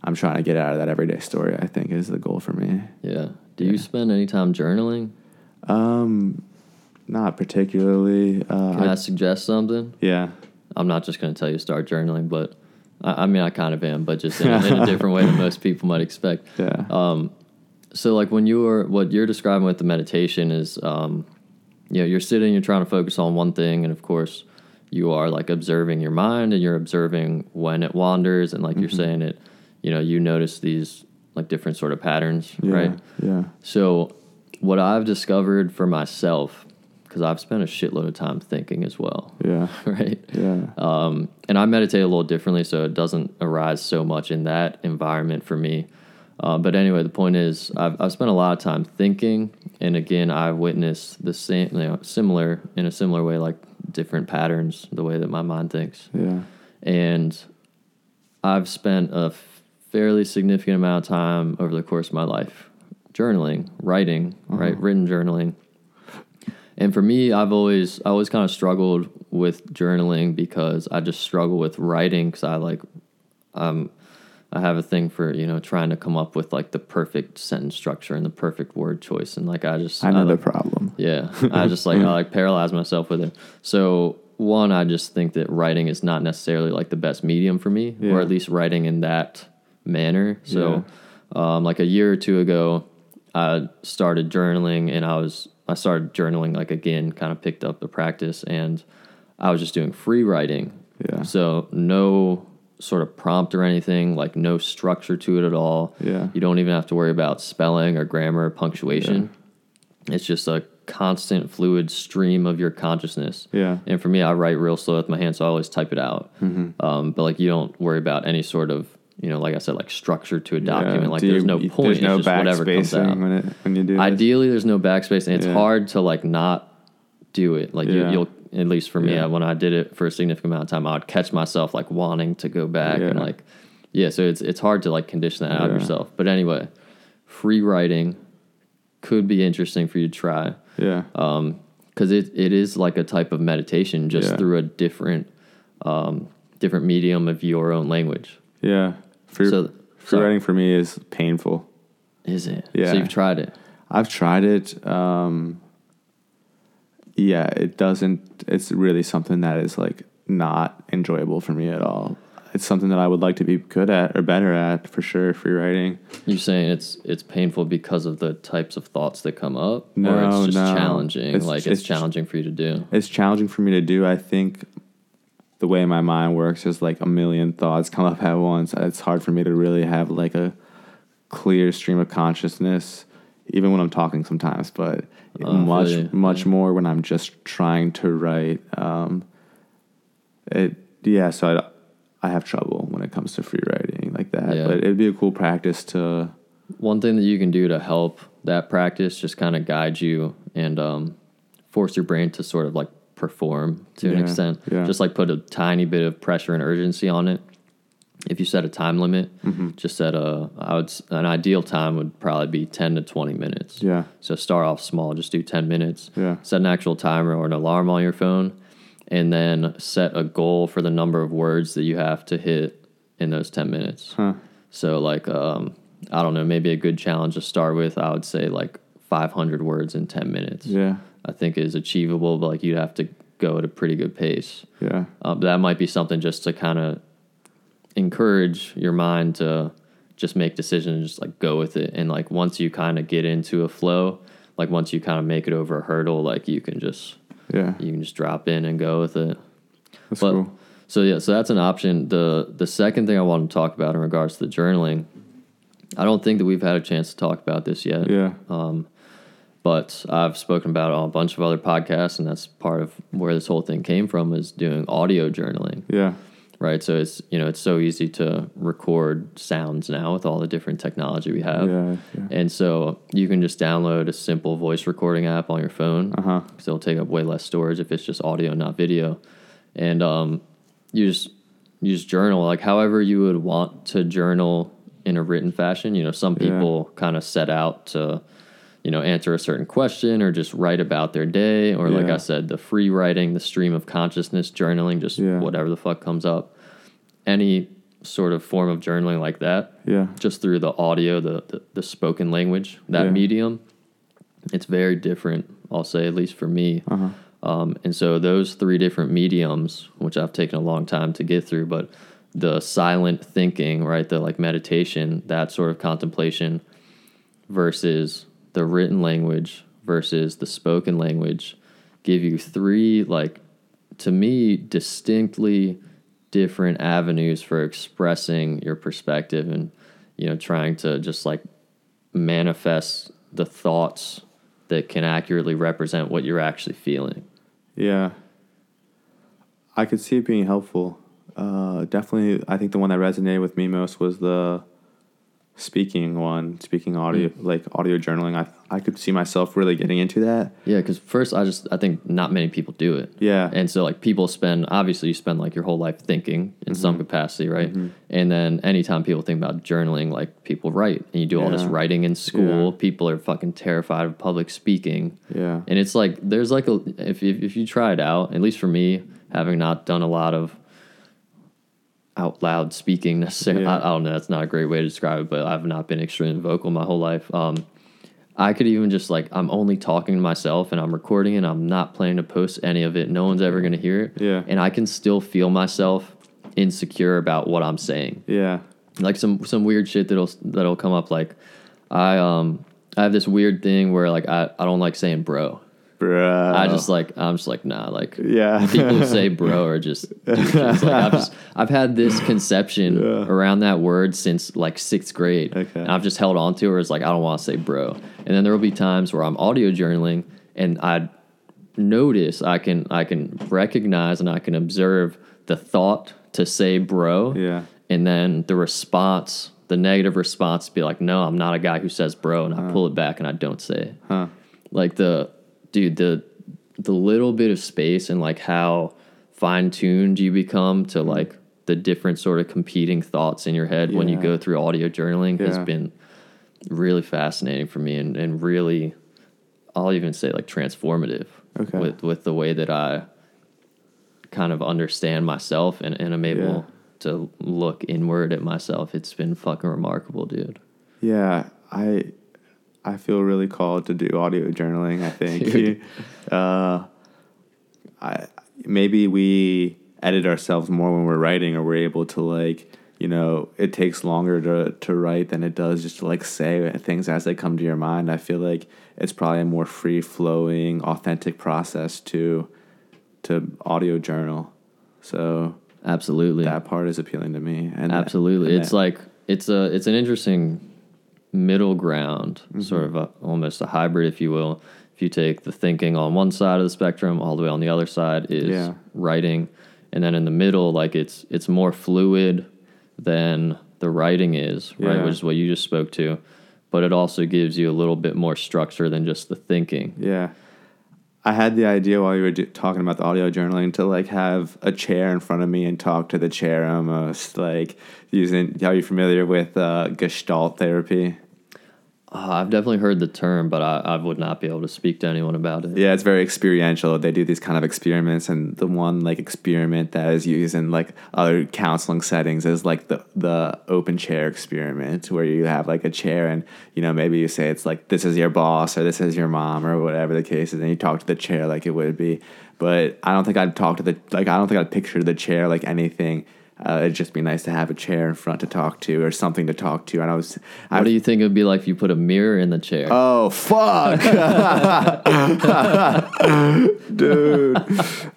I'm trying to get out of that everyday story, I think is the goal for me. Yeah. Do you spend any time journaling? Um, not particularly. Uh, Can I, I- suggest something? yeah. I'm not just going to tell you to start journaling, but I, I mean, I kind of am, but just in, a- in a different way than most people might expect. Yeah. Um, so like when you are what you're describing with the meditation is, um, you know, you're sitting, you're trying to focus on one thing, and of course, you are like observing your mind, and you're observing when it wanders, and like you're saying it, you know, you notice these like different sort of patterns, yeah. right? Yeah. So, what I've discovered for myself, because I've spent a shitload of time thinking as well, Yeah. right? Yeah. Um, and I meditate a little differently, so it doesn't arise so much in that environment for me. Uh, but anyway, the point is, I've, I've spent a lot of time thinking, and again, I've witnessed the same, you know, similar in a similar way, like different patterns, the way that my mind thinks. Yeah. And I've spent a fairly significant amount of time over the course of my life journaling, writing, right, written journaling. And for me, I've always I always kind of struggled with journaling because I just struggle with writing because I like um I have a thing for you know trying to come up with like the perfect sentence structure and the perfect word choice and like I just I know the like, problem. yeah, I just like I like paralyze myself with it. So one, I just think that writing is not necessarily like the best medium for me, Yeah. or at least writing in that manner. So, um, like a year or two ago, I started journaling, and I was I started journaling like again, kind of picked up the practice, and I was just doing free writing. Yeah. So no sort of prompt or anything, like no structure to it at all. Yeah. You don't even have to worry about spelling or grammar or punctuation. Yeah. It's just a constant fluid stream of your consciousness. Yeah. And for me, I write real slow with my hands, so I always type it out. Mm-hmm. Um, but like you don't worry about any sort of, you know, like I said, like structure to a document. Yeah. Like Do there's you- no point. There's it's no just whatever comes out. when it when you do. this? Ideally, there's no backspace, and it's Yeah. hard to like not do it. Like Yeah. you, you'll, at least for me, Yeah. I, when I did it for a significant amount of time, I'd catch myself like wanting to go back and like, yeah. So it's it's hard to like condition that out of yourself. But anyway, free writing could be interesting for you to try Yeah. because it, it is like a type of meditation just through a different um, different medium of your own language. yeah. Free, So- free writing for me is painful. Is it? Yeah. So you've tried it. I've tried it. Um, yeah, it doesn't. It's really something that is like not enjoyable for me at all. It's something that I would like to be good at or better at for sure. Free writing. You're saying it's it's painful because of the types of thoughts that come up, or it's just no. challenging. It's- like it's, it's- challenging for you to do. It's challenging for me to do. I think the way my mind works is like a million thoughts come up at once. It's hard for me to really have like a clear stream of consciousness, even when I'm talking sometimes. But Oh, much you. much Yeah. more when I'm just trying to write. Um, it yeah. So I I have trouble when it comes to free writing like that. Yeah. But it'd be a cool practice to One thing that you can do to help that practice just kind of guide you and um, force your brain to sort of like perform to an extent. yeah. Just like put a tiny bit of pressure and urgency on it. If you set a time limit, Mm-hmm. just set a I would an ideal time would probably be ten to twenty minutes. yeah So start off small, just do 10 minutes. Yeah. Set an actual timer or an alarm on your phone, and then set a goal for the number of words that you have to hit in those 10 minutes. huh So, like, um, I don't know, maybe a good challenge to start with, I would say like 500 words in 10 minutes. yeah I think is achievable, but like you'd have to go at a pretty good pace. yeah Uh, but that might be something just to kind of encourage your mind to just make decisions just like go with it. And like once you kind of get into a flow, like once you kind of make it over a hurdle, like you can just yeah. you can just drop in and go with it. That's But cool. so yeah, so that's an option. The the second thing I want to talk about in regards to the journaling, I don't think that we've had a chance to talk about this yet Yeah. But I've spoken about it on a bunch of other podcasts, and that's part of where this whole thing came from is doing audio journaling, Yeah. right? So it's you know it's so easy to record sounds now with all the different technology we have, Yeah. Yeah. and so you can just download a simple voice recording app on your phone Uh huh. because it'll take up way less storage if it's just audio, not video, and um, you just you just journal like however you would want to journal in a written fashion. You know, some Yeah. people kind of set out to you know, answer a certain question or just write about their day, or like I said, the free writing, the stream of consciousness, journaling, just Yeah. whatever the fuck comes up. Any sort of form of journaling like that, Yeah. just through the audio, the, the, the spoken language, that Yeah. medium, it's very different, I'll say, at least for me. Uh-huh. Um, and so those three different mediums, which I've taken a long time to get through, but the silent thinking, right, the like meditation, that sort of contemplation versus the written language versus the spoken language give you three like to me distinctly different avenues for expressing your perspective and you know trying to just like manifest the thoughts that can accurately represent what you're actually feeling Yeah. I could see it being helpful. Uh, definitely, I think the one that resonated with me most was the speaking one, speaking audio, like audio journaling. I I could see myself really getting into that. yeah because first i just i think not many people do it Yeah. And so like people spend obviously you spend like your whole life thinking in some Mm-hmm. capacity, right? And then anytime people think about journaling, like people write and you do all this writing in school, Yeah. people are fucking terrified of public speaking. yeah. And it's like there's like a if if, if you try it out, at least for me, having not done a lot of out loud speaking necessarily, Yeah. I, I don't know, that's not a great way to describe it, but I've not been extremely vocal my whole life. Um, I could even just like I'm only talking to myself and I'm recording and I'm not planning to post any of it. No one's ever gonna hear it. Yeah. And I can still feel myself insecure about what I'm saying. Yeah. Like some some weird shit that'll that'll come up. Like I um I have this weird thing where like I, I don't like saying bro. Bruh. I just like I'm just like nah like Yeah. people who say bro are just douches. like I've just I've had this conception Yeah. around that word since like sixth grade. Okay. And I've just held on to it it's like I don't want to say bro. And then there will be times where I'm audio journaling and I notice I can I can recognize and I can observe the thought to say bro. Yeah. And then the response, the negative response be like, no, I'm not a guy who says bro and I uh-huh. pull it back and I don't say it Huh. like the dude the the little bit of space and like how fine tuned you become to mm. like the different sort of competing thoughts in your head when you go through audio journaling has been really fascinating for me and, and really I'll even say like transformative Okay. with with the way that I kind of understand myself and, and I'm able Yeah. to look inward at myself. It's been fucking remarkable, dude. Yeah, I I feel really called to do audio journaling. I think uh, I maybe we edit ourselves more when we're writing, or we're able to like you know it takes longer to to write than it does just to like say things as they come to your mind. I feel like it's probably a more free flowing, authentic process to to audio journal. So Absolutely. that part is appealing to me. And Absolutely. and it's that- like it's a it's an interesting middle ground, Mm-hmm. sort of a, almost a hybrid, if you will. If you take the thinking on one side of the spectrum, all the way on the other side is Yeah. writing, and then in the middle, like it's it's more fluid than the writing is, right? Which is what you just spoke to, but it also gives you a little bit more structure than just the thinking. Yeah. I had the idea while you were do- talking about the audio journaling to like have a chair in front of me and talk to the chair almost like using. Are you familiar with uh, Gestalt therapy? Uh, I've definitely heard the term, but I, I would not be able to speak to anyone about it. Yeah, it's very experiential. They do these kind of experiments, and the one like experiment that is used in like other counseling settings is like the the open chair experiment, where you have like a chair, and you know maybe you say it's like this is your boss or this is your mom or whatever the case is, and you talk to the chair like it would be. But I don't think I'd talk to the like I don't think I'd picture the chair like anything. Uh, it'd just be nice to have a chair in front to talk to or something to talk to. And I was, I What do you think it would be like if you put a mirror in the chair? Oh fuck, dude!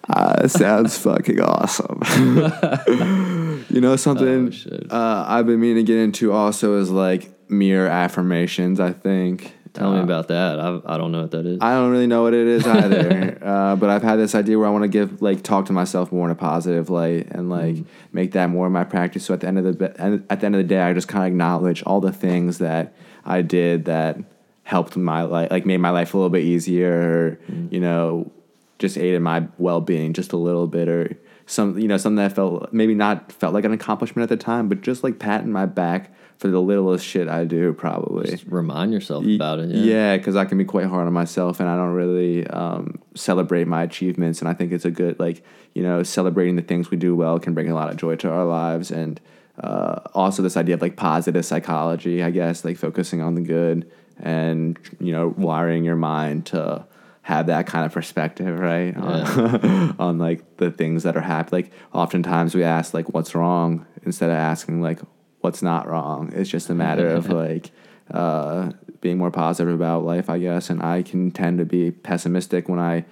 Uh, sounds fucking awesome. you know something Oh, uh, I've been meaning to get into also is like mirror affirmations. I think. Tell me Uh, about that. I, I don't know what that is. I don't really know what it is either, uh, but I've had this idea where I want to give like talk to myself more in a positive light and like Mm. make that more of my practice. So at the end of the and at the end of the day, I just kind of acknowledge all the things that I did that helped my life, like made my life a little bit easier, or Mm. you know, just aided my well being just a little bit, or some you know something that felt maybe not felt like an accomplishment at the time, but just like patting my back for the littlest shit I do, probably. Just remind yourself about it. Yeah. Yeah, because I can be quite hard on myself, and I don't really um, celebrate my achievements. And I think it's a good, like, you know, celebrating the things we do well can bring a lot of joy to our lives. And uh, also this idea of like positive psychology, I guess, like focusing on the good and you know wiring your mind to have that kind of perspective, right? On, on like the things that are happening. Like oftentimes we ask like what's wrong instead of asking like what's not wrong. It's just a matter of like uh, being more positive about life, I guess. And I can tend to be pessimistic when I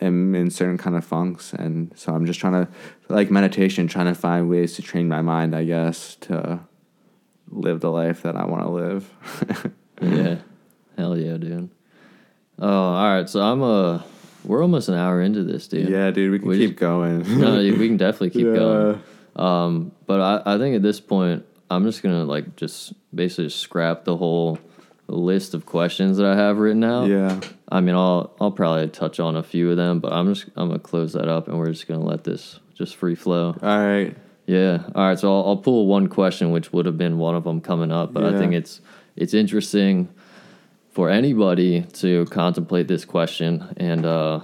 am in certain kind of funks, and so I'm just trying to like meditation, trying to find ways to train my mind, I guess, to live the life that I want to live. Yeah. Hell yeah, dude. Oh, all right. So I'm uh we're almost an hour into this, dude. yeah, dude, we can We keep just- going. No, we can definitely keep Yeah. going. Um, but I, I think at this point I'm just gonna like just basically scrap the whole list of questions that I have written out. Yeah. I mean I'll I'll probably touch on a few of them, but I'm just I'm gonna close that up and we're just gonna let this just free flow. All right. Yeah. All right. So I'll, I'll pull one question, which would have been one of them coming up, but I think it's it's interesting for anybody to contemplate this question, and uh,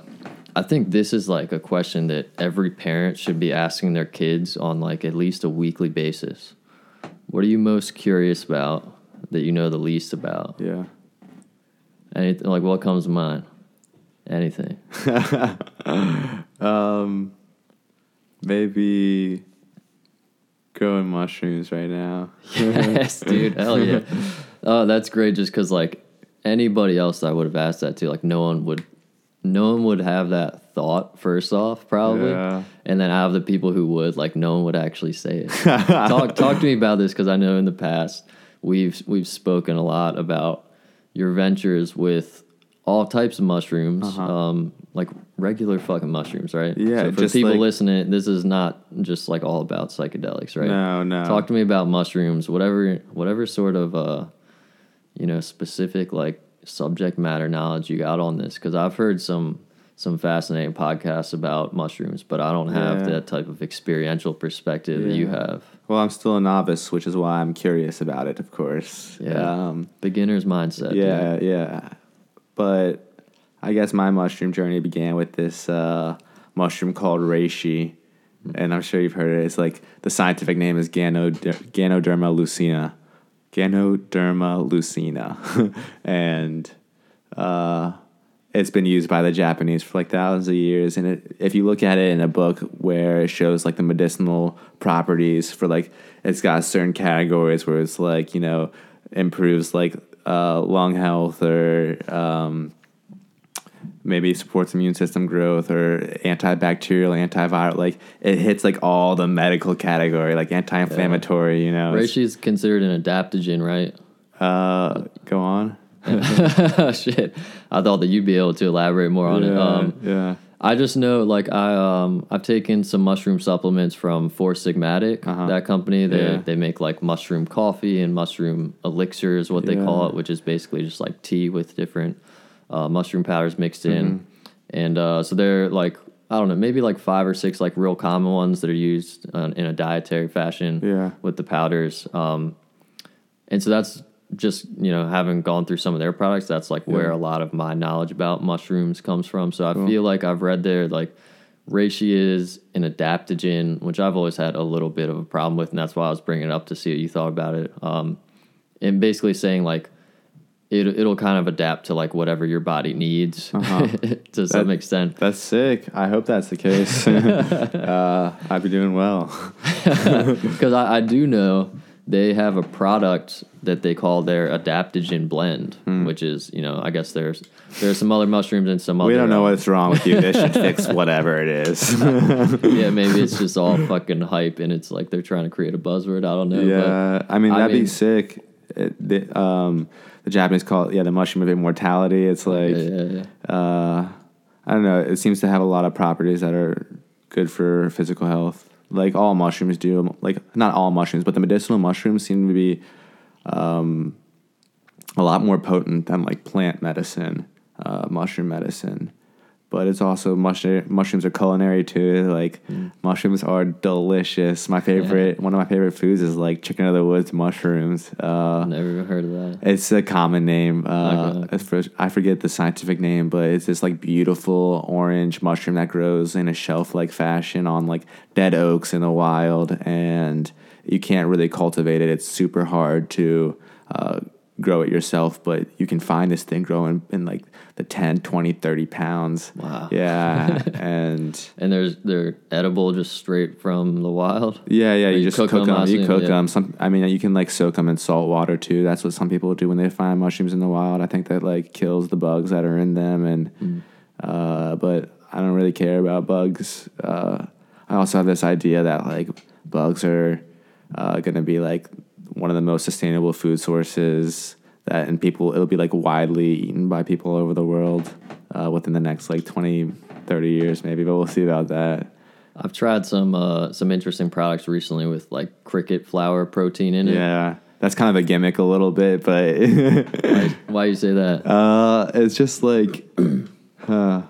I think this is like a question that every parent should be asking their kids on like at least a weekly basis. What are you most curious about that you know the least about? Yeah. Anything like what comes to mind? Anything? Um, maybe growing mushrooms right now. yes, dude. Hell yeah. Oh, that's great. Just because like anybody else I would have asked that to, like no one would, no one would have that thought first off, probably. Yeah. And then out of the people who would, like no one would actually say it. talk talk to me about this because I know in the past we've we've spoken a lot about your ventures with all types of mushrooms, um, like regular fucking mushrooms, right? Uh-huh. Yeah, So for people like- listening, this is not just like all about psychedelics, right? No, no. Talk to me about mushrooms, whatever whatever sort of uh you know, specific like subject matter knowledge you got on this cuz I've heard some some fascinating podcasts about mushrooms, but I don't have Yeah. that type of experiential perspective that you have. Well, I'm still a novice, which is why I'm curious about it, of course. Yeah. Um, Beginner's mindset. dude. yeah, yeah. But I guess my mushroom journey began with this uh, mushroom called reishi, and I'm sure you've heard it. It's like the scientific name is Ganoder- Ganoderma lucina, Ganoderma lucina, and uh, it's been used by the Japanese for like thousands of years. And it, if you look at it in a book where it shows like the medicinal properties for like, it's got certain categories where it's like you know improves like uh, lung health or um, maybe supports immune system growth or antibacterial, antiviral. Like it hits like all the medical category, like anti-inflammatory. You know, Reishi is considered an adaptogen, right? Uh, go on. Shit. I thought that you'd be able to elaborate more on it. Yeah, Um, yeah. I just know, like I um, I've taken some mushroom supplements from Four Sigmatic. Uh-huh. That company, they Yeah. they make like mushroom coffee and mushroom elixir is what they call it, which is basically just like tea with different uh, mushroom powders mixed in. Mm-hmm. And uh, so they're like I don't know, maybe like five or six like real common ones that are used uh, in a dietary fashion Yeah. with the powders. Um, and so that's just you know having gone through some of their products that's like where a lot of my knowledge about mushrooms comes from so i feel like i've read there like reishi is an adaptogen which i've always had a little bit of a problem with and that's why i was bringing it up to see what you thought about it um, and basically saying like it, it'll kind of adapt to like whatever your body needs to some extent That's sick. I hope that's the case. uh, I'd be doing well. because I, I do know they have a product that they call their adaptogen blend, Hmm. which is you know I guess there's there's some other mushrooms and some other. We don't know what's wrong with you. This should fix whatever it is. yeah, maybe it's just all fucking hype and it's like they're trying to create a buzzword. I don't know. yeah, I mean that'd mean- be sick. It, the, um, the Japanese call it yeah the mushroom of immortality. It's like yeah, yeah, yeah. uh, I don't know. It seems to have a lot of properties that are good for physical health. Like all mushrooms do. Like not all mushrooms, but the medicinal mushrooms seem to be um, a lot more potent than like plant medicine, uh, mushroom medicine. But it's also mushroom, mushrooms are culinary too. Like Mm. mushrooms are delicious. My favorite, one of my favorite foods is like chicken of the woods mushrooms. Uh, Never even heard of that. it's a common name. Uh, Okay. I forget the scientific name, but it's this like beautiful orange mushroom that grows in a shelf-like fashion on like dead oaks in the wild, and you can't really cultivate it. It's super hard to uh, grow it yourself, but you can find this thing growing in like the 10, 20, 30 pounds. Wow. Yeah, and And there's they're edible just straight from the wild. yeah, yeah, you, you just cook cook, 'em, them. I You assume, cook yeah. them. Some, I mean, you can like soak them in salt water too. That's what some people do when they find mushrooms in the wild. I think that like kills the bugs that are in them, and Mm. uh, but I don't really care about bugs. Uh, I also have this idea that like bugs are uh, going to be like one of the most sustainable food sources that and people it'll be like widely eaten by people all over the world uh, within the next like 20 30 years maybe but we'll see about that I've tried some uh, some interesting products recently with like cricket flour protein in it. Yeah, that's kind of a gimmick a little bit, but Why, why you say that? uh, it's just like uh,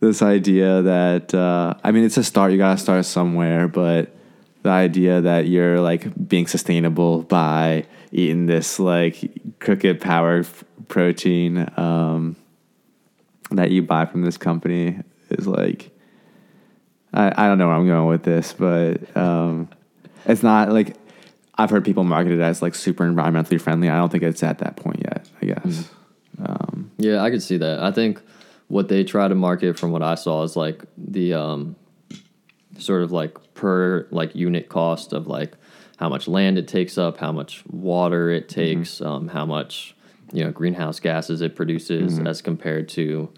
this idea that uh, I mean, it's a start. You gotta start somewhere, but the idea that you're like being sustainable by eating this like crooked power f- protein um, that you buy from this company is like. I, I don't know where I'm going with this, but um, it's not like I've heard people market it as like super environmentally friendly. I don't think it's at that point yet. I guess. Um, Yeah, I could see that. I think what they try to market from what I saw is like the um, sort of like per like unit cost of like how much land it takes up, how much water it Mm-hmm. takes, um, how much you know greenhouse gases it produces Mm-hmm. as compared to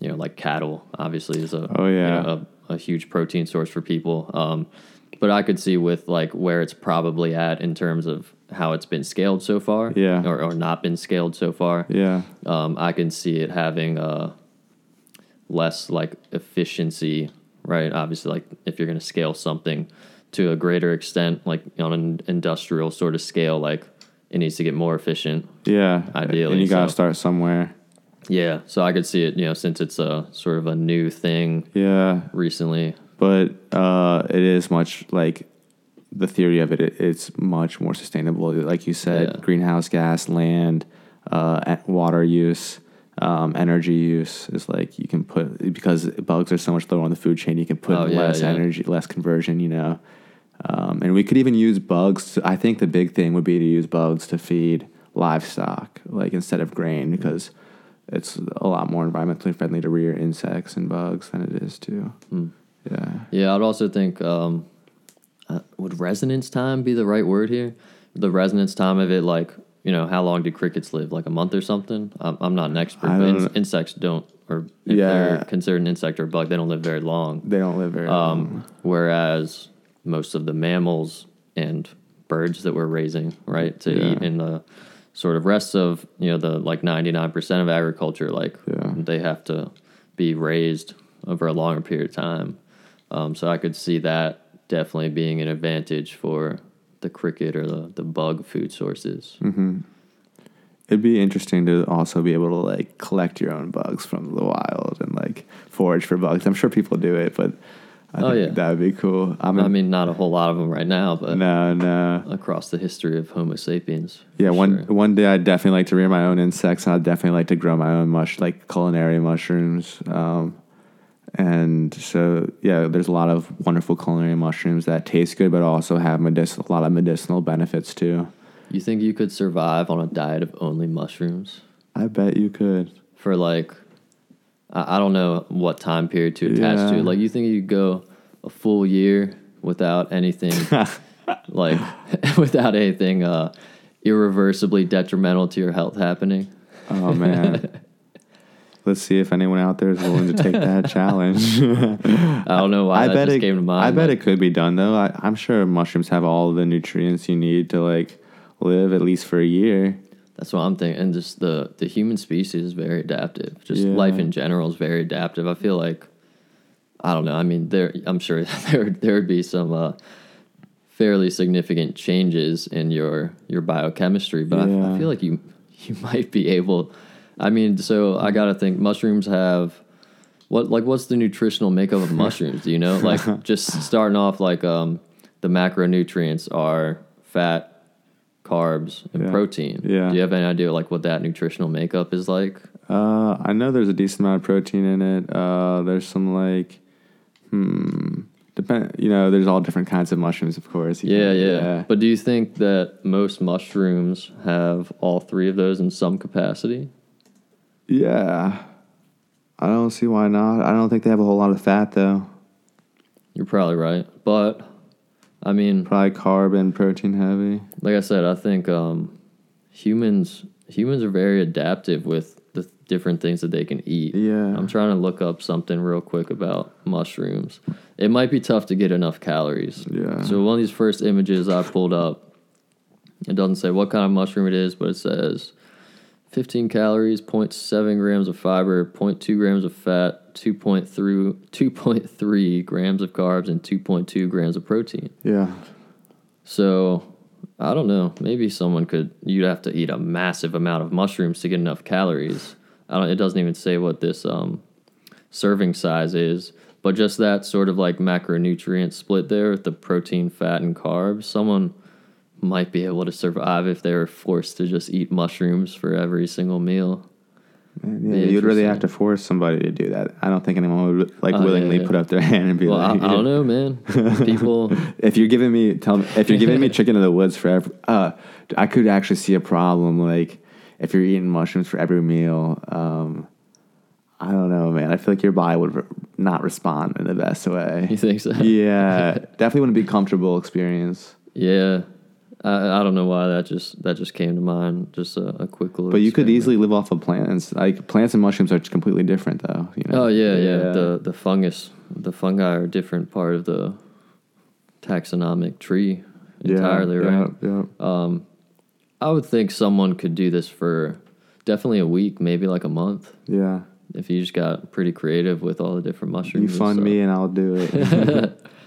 you know like cattle. Obviously, is a Oh, you yeah. know, a, a huge protein source for people. Um, but I could see with like where it's probably at in terms of how it's been scaled so far, Yeah. or, or not been scaled so far yeah. um, I can see it having uh, less like efficiency, right? Obviously, like if you're going to scale something to a greater extent, like on an industrial sort of scale, like it needs to get more efficient. Yeah. Ideally, and you gotta so- start somewhere. Yeah, so I could see it, you know, since it's a sort of a new thing Yeah, recently. but uh, it is much like the theory of it. it it's much more sustainable. Like you said, Yeah. greenhouse gas, land, uh, water use, um, energy use is like you can put because bugs are so much lower on the food chain. You can put Oh, yeah, less yeah. energy, less conversion. You know, um, and we could even use bugs. To, I think the big thing would be to use bugs to feed livestock, like instead of grain, because it's a lot more environmentally friendly to rear insects and bugs than it is to. Hmm. Yeah. Yeah, I'd also think um, uh, would resonance time be the right word here? The resonance time of it, like you know, how long do crickets live? Like a month or something? I'm, I'm not an expert, but in- insects don't, or if Yeah. they're considered an insect or a bug, they don't live very long. They don't live very long. Um, whereas most of the mammals and birds that we're raising, right, to Yeah. eat in the sort of rest of you know the like 99% of agriculture, like Yeah. they have to be raised over a longer period of time. Um, so I could see that definitely being an advantage for the cricket or the, the bug food sources. It'd be interesting to also be able to like collect your own bugs from the wild and like forage for bugs. I'm sure people do it, but I Oh, think yeah. that would be cool. I'm I mean, not a whole lot of them right now, but no, no. across the history of Homo sapiens. Yeah, one sure. one day I'd definitely like to rear my own insects. and I'd definitely like to grow my own mush like culinary mushrooms. Um, and so yeah, there's a lot of wonderful culinary mushrooms that taste good, but also have medicinal, a lot of medicinal benefits too. You think you could survive on a diet of only mushrooms I bet you could. for like, I, I don't know what time period to attach Yeah. to. Like, you think you could go a full year without anything, like, without anything uh, irreversibly detrimental to your health happening? Oh man. Let's see if anyone out there is willing to take that challenge. I don't know why I that bet just it. came to mind. I bet it could be done though. I, I'm sure mushrooms have all the nutrients you need to like live at least for a year. That's what I'm thinking. And just the the human species is very adaptive. Just Yeah. life in general is very adaptive. I feel like I don't know. I mean, there I'm sure there there would be some uh, fairly significant changes in your your biochemistry, but I, I feel like you you might be able. I mean, so I got to think mushrooms have What like what's the nutritional makeup of mushrooms? Do you know? Like just starting off like um the macronutrients are fat, carbs, and Yeah. protein. Yeah. Do you have any idea like what that nutritional makeup is like? Uh, I know there's a decent amount of protein in it. Uh, there's some like, hmm, depend. You know, there's all different kinds of mushrooms, of course. Yeah, can't- yeah, But do you think that most mushrooms have all three of those in some capacity? Yeah. I don't see why not. I don't think they have a whole lot of fat though. You're probably right. But I mean, Probably carb and protein heavy. like I said, I think um, humans humans are very adaptive with the different things that they can eat. Yeah. I'm trying to look up something real quick about mushrooms. It might be tough to get enough calories. Yeah. So one of these first images I pulled up, it doesn't say what kind of mushroom it is, but it says 15 calories, 0.7 grams of fiber, 0.2 grams of fat, 2.3 2.3 grams of carbs, and 2.2 grams of protein. Yeah. So I don't know. Maybe someone could. You'd have to eat a massive amount of mushrooms to get enough calories. I don't. It doesn't even say what this um, serving size is, but just that sort of like macronutrient split there with the protein, fat, and carbs. Someone might be able to survive if they were forced to just eat mushrooms for every single meal. Yeah, you'd really have to force somebody to do that. I don't think anyone would like Oh, willingly yeah. put up their hand and be Well, I, I don't know, man. People. if you're giving me tell me if you're giving me chicken in the woods for every, uh, I could actually see a problem like if you're eating mushrooms for every meal. Um, I don't know, man. I feel like your body would re- not respond in the best way. You think so? yeah, definitely wouldn't be a comfortable experience. Yeah. I, I don't know why that just that just came to mind. Just a, a quick little. But you could easily live off of plants. Like plants and mushrooms are completely different, though. You know? Oh yeah, yeah. The the fungus, the fungi are a different part of the taxonomic tree Yeah, entirely, right? Yeah, yeah. I would think someone could do this for definitely a week, maybe like a month, yeah. if you just got pretty creative with all the different mushrooms. You fund stuff. me and I'll do it.